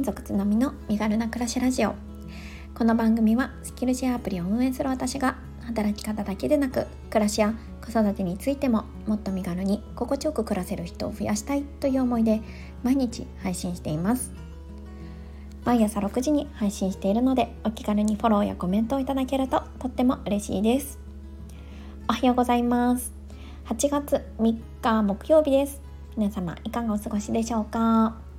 金属つなみの身軽な暮らしラジオ。この番組はスキルシェアアプリを運営する私が働き方だけでなく暮らしや子育てについてももっと身軽に心地よく暮らせる人を増やしたいという思いで毎日配信しています。毎朝6時に配信しているのでお気軽にフォローやコメントをいただけるととっても嬉しいです。おはようございます。8月3日木曜日です。皆様いかがお過ごしでしょうか？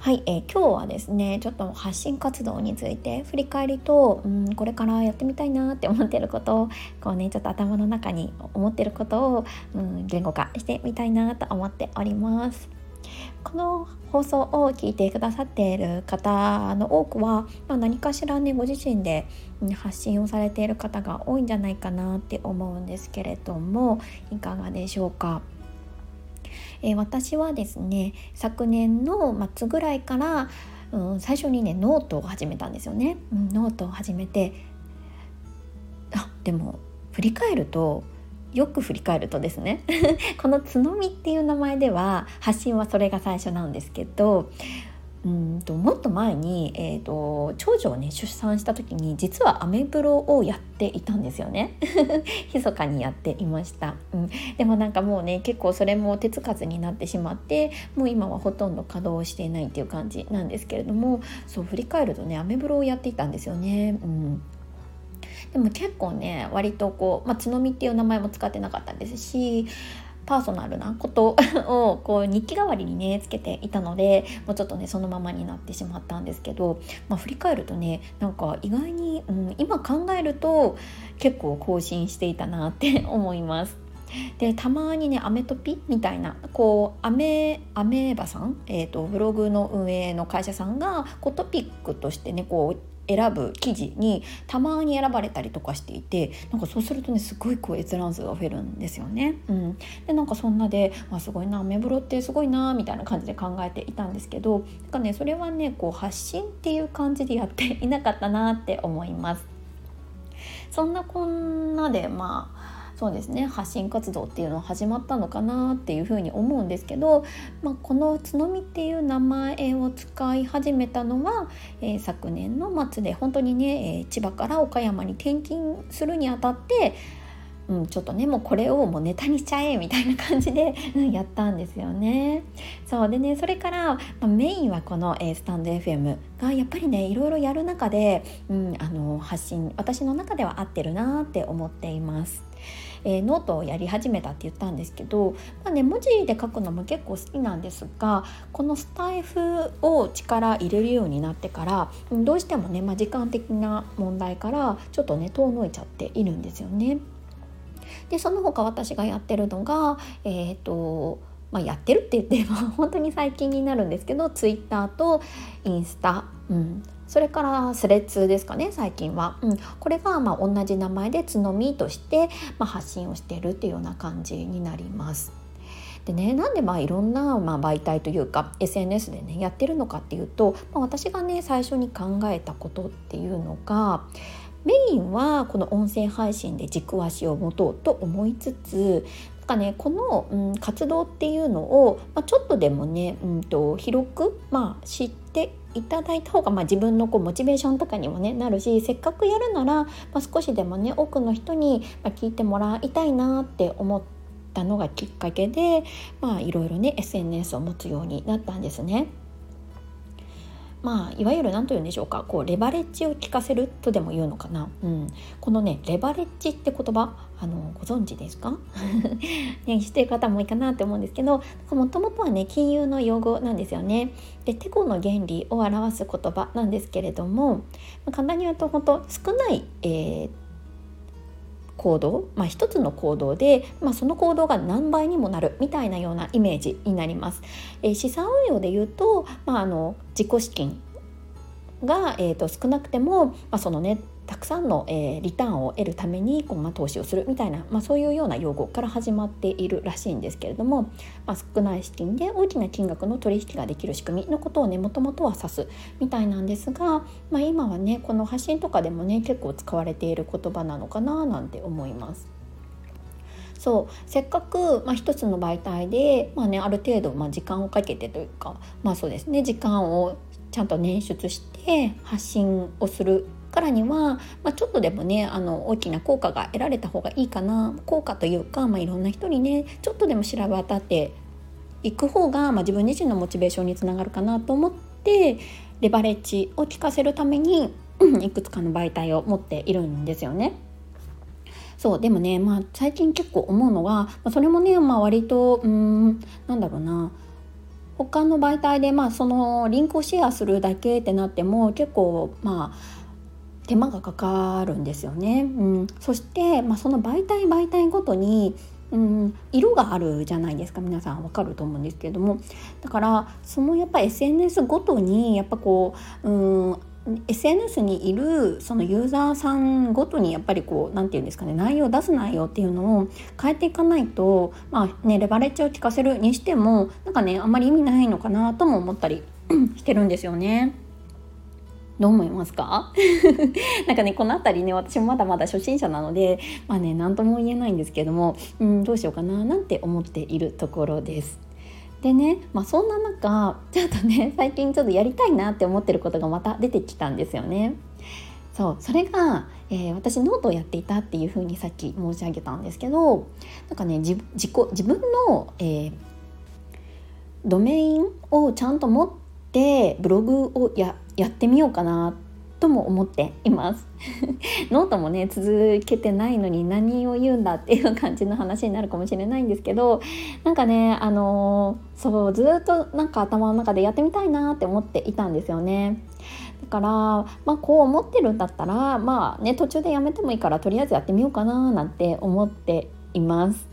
はい、えー、今日はですねちょっと発信活動について振り返りと、うん、これからやってみたいなって思ってることをこうねちょっと頭の中に思ってることを、うん、言語化してみたいなと思っております。この放送を聞いてくださっている方の多くは、まあ、何かしらねご自身で発信をされている方が多いんじゃないかなって思うんですけれどもいかがでしょうか？えー、私はですね昨年の末ぐらいから、うん、最初にねノートを始めたんですよね。うん、ノートを始めてあでも振り返るとよく振り返るとですね この「つのみ」っていう名前では発信はそれが最初なんですけどうんともっと前に、えーと、長女をね出産した時に実はアメブロをやっていたんですよね。密かにやっていました、うん、でもなんかもうね結構それも手つかずになってしまってもう今はほとんど稼働していないっていう感じなんですけれどもそう振り返るとねアメブロをやっていたんですよね、うん。でも結構ね割とこう、まあ、つのみっていう名前も使ってなかったですしパーソナルなことをこう日記代わりにねつけていたのでもうちょっとねそのままになってしまったんですけど、まあ、振り返るとねなんか意外に、うん、今考えると結構更新していたなって思います。でたまにねアメトピみたいなこうアメアメーバさん、えーと、とブログの運営の会社さんがこうトピックとしてねこう選ぶ記事にたまに選ばれたりとかしていてなんかそうするとねすごいこう閲覧数が増えるんですよね。うん、でなんかそんなで、まあ、すごいなアメブロってすごいなみたいな感じで考えていたんですけどなんかねそれはねこう発信っていう感じでやっていなかったなって思います。そんなこんなでまあそうですね。発信活動っていうのは始まったのかなっていうふうに思うんですけど、まあ、この「つのみ」っていう名前を使い始めたのは、えー、昨年の末で本当にね、えー、千葉から岡山に転勤するにあたってうん、ちょっとねもうこれをもうネタにしちゃえみたいな感じで、うん、やったんですよね。そうでねそれから、まあ、メインはこの、えー、スタンド FM がやっぱりねいろいろやる中で、うん、あの発信私の中では合ってるなって思っています。えー、ノートをやり始めたって言ったんですけど、まあね、文字で書くのも結構好きなんですがこのスタイフを力入れるようになってからどうしてもね、まあ、時間的な問題からちょっとね遠のいちゃっているんですよね。でその他私がやってるのがえっ、ー、とまあ、やってるって言っても 本当に最近になるんですけどツイッターとインスタ、うん、それからスレッズですかね最近は、うん、これがまあ同じ名前で「つのみ」として、まあ、発信をしているっていうような感じになります。でね、なんでまあいろんなまあ媒体というか SNS でねやってるのかっていうと、まあ、私がね最初に考えたことっていうのがメインはこの音声配信で軸足を持とうと思いつつなんかねこの、うん、活動っていうのを、まあ、ちょっとでもね、うんと、広く、まあ、知っていただいた方が、まあ、自分のこうモチベーションとかにも、ね、なるしせっかくやるなら、まあ、少しでもね多くの人に聞いてもらいたいなって思ったのがきっかけで、まあ、いろいろね SNS を持つようになったんですね。まあ、いわゆる何と言うんでしょうかこうレバレッジを効かせるとでも言うのかな、うん、このねレバレッジって言葉あのご存知ですか、ね、知ってる方もいいかなって思うんですけどもともとはね金融の用語なんですよね。でテコの原理を表す言葉なんですけれども、ま、簡単に言うと本当少ない、えー、行動、まあ、一つの行動で、まあ、その行動が何倍にもなるみたいなようなイメージになります。えー、資産運用で言うと、まあ、あの自己資金が、えーと、少なくても、まあ、そのねたくさんの、えー、リターンを得るためにこう、まあ、投資をするみたいな、まあ、そういうような用語から始まっているらしいんですけれども、まあ、少ない資金で大きな金額の取引ができる仕組みのことをねもともとは指すみたいなんですが、まあ、今はねこの発信とかでもね結構使われている言葉なのかななんて思います。そうせっかく、まあ、一つの媒体で、まあね、ある程度、まあ、時間をかけてというかまあそうですね時間をちゃんと捻出して発信をするからには、まあ、ちょっとでもねあの大きな効果が得られた方がいいかな効果というか、まあ、いろんな人にねちょっとでも調べ当たっていく方が、まあ、自分自身のモチベーションにつながるかなと思ってレバレッジを効かせるためにいくつかの媒体を持っているんですよね。そうでもね、まあ、最近結構思うのは、まあ、それもね、まあ、割とうんなんだろうな他の媒体で、まあ、そのリンクをシェアするだけってなっても結構まあ手間がかかるんですよね。うん、そして、まあ、その媒体媒体ごとにうん、色があるじゃないですか皆さんわかると思うんですけれどもだからそのやっぱ SNS ごとにやっぱこう、うん、SNS にいるそのユーザーさんごとにやっぱりこう何て言うんですかね内容出す内容っていうのを変えていかないとまあねレバレッジを効かせるにしてもなんかねあんまり意味ないのかなとも思ったりしてるんですよね。どう思いますか？なんかねこの辺りね私もまだまだ初心者なのでまあね何とも言えないんですけども、うん、どうしようかななんて思っているところです。でね、まあ、そんな中ちょっとね最近ちょっとやりたいなって思ってることがまた出てきたんですよね。そうそれが、えー、私ノートをやっていたっていうふうにさっき申し上げたんですけどなんかね自自己自分の、えー、ドメインをちゃんと持ってブログをややってみようかなとも思っています。ノートもね続けてないのに何を言うんだっていう感じの話になるかもしれないんですけどなんかねあのー、そうずっとなんか頭の中でやってみたいなって思っていたんですよね。だからまあこう思ってるんだったらまあね途中でやめてもいいからとりあえずやってみようかななんて思っています。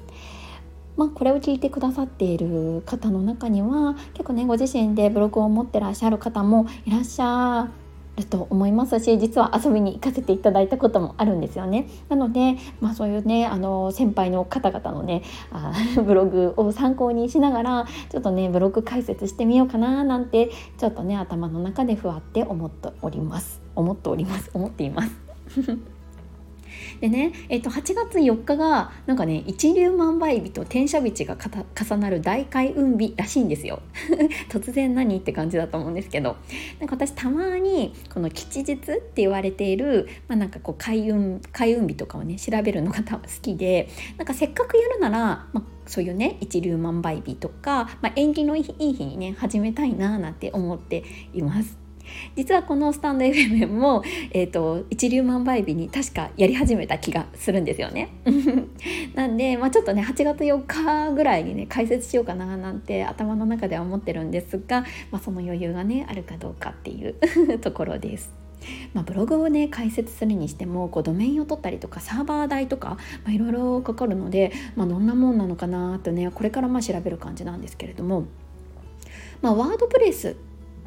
まあ、これを聞いてくださっている方の中には結構ねご自身でブログを持ってらっしゃる方もいらっしゃると思いますし実は遊びに行かせていただいたこともあるんですよね。なので、まあ、そういうねあの先輩の方々のねあ ブログを参考にしながらちょっとねブログ解説してみようかななんてちょっとね頭の中でふわって思っております思っております思っています。でね、えっと、8月4日がなんかね一粒万倍日と天赦日が重なる大開運日らしいんですよ。突然何？って感じだと思うんですけど。なんか私たまにこの吉日って言われている、まあ、なんかこう開運開運日とかをね調べるのが好きでなんかせっかくやるなら、まあ、そういうね一粒万倍日とか、まあ、縁起のいい日にね始めたいななんて思っています。実はこのスタンド FM も、えーと、一粒万倍日に確かやり始めた気がするんですよね。なんで、まあ、ちょっとね8月4日ぐらいにね解説しようかななんて頭の中では思ってるんですが、まあ、その余裕がねあるかどうかっていう ところです。まあ、ブログをね解説するにしてもこうドメインを取ったりとかサーバー代とかいろいろかかるので、まあ、どんなもんなのかなとねこれからまあ調べる感じなんですけれども、まあ、ワードプレス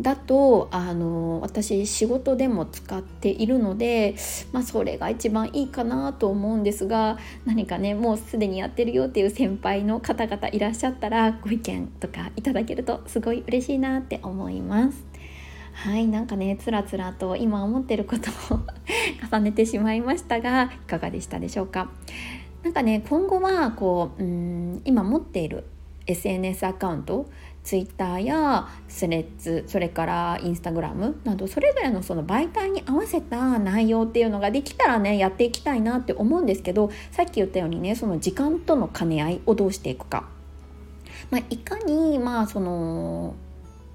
だとあの私仕事でも使っているので、まあ、それが一番いいかなと思うんですが何かねもうすでにやってるよっていう先輩の方々いらっしゃったらご意見とかいただけるとすごい嬉しいなって思います。はいなんかねつらつらと今思ってることを 重ねてしまいましたがいかがでしたでしょうか？なんかね今後はこううん今持っている SNS アカウント Twitter やスレッズそれからインスタグラムなどそれぞれのその媒体に合わせた内容っていうのができたらねやっていきたいなって思うんですけどさっき言ったようにねその時間との兼ね合いをどうしていくか、まあ、いかにまあその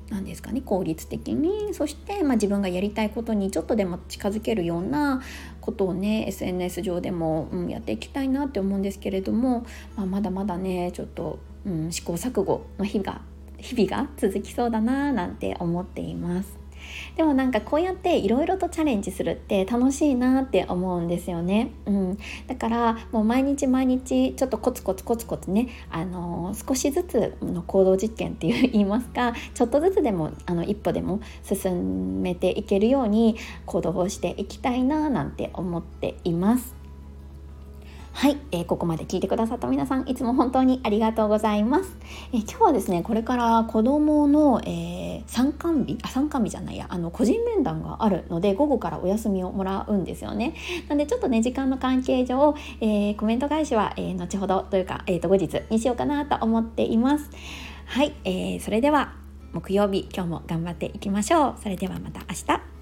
何ですかね効率的にそして、まあ、自分がやりたいことにちょっとでも近づけるようなことをね SNS 上でも、うん、やっていきたいなって思うんですけれども、まあ、まだまだねちょっと、うん、試行錯誤の日が日々が続きそうだななんて思っています。でもなんかこうやっていろいろとチャレンジするって楽しいなって思うんですよね、うん、だからもう毎日毎日ちょっとコツコツコツコツね、あのー、少しずつの行動実験っていう言いますかちょっとずつでもあの一歩でも進めていけるように行動をしていきたいななんて思っています。はい、えー、ここまで聞いてくださった皆さんいつも本当にありがとうございます、えー、今日はですねこれから子供の、えー、参観日あ参観日じゃないやあの個人面談があるので午後からお休みをもらうんですよね。なんでちょっとね時間の関係上、えー、コメント返しは、えー、後ほどというか、えーと、後日にしようかなと思っています。はい、えー、それでは木曜日今日も頑張っていきましょう。それではまた明日。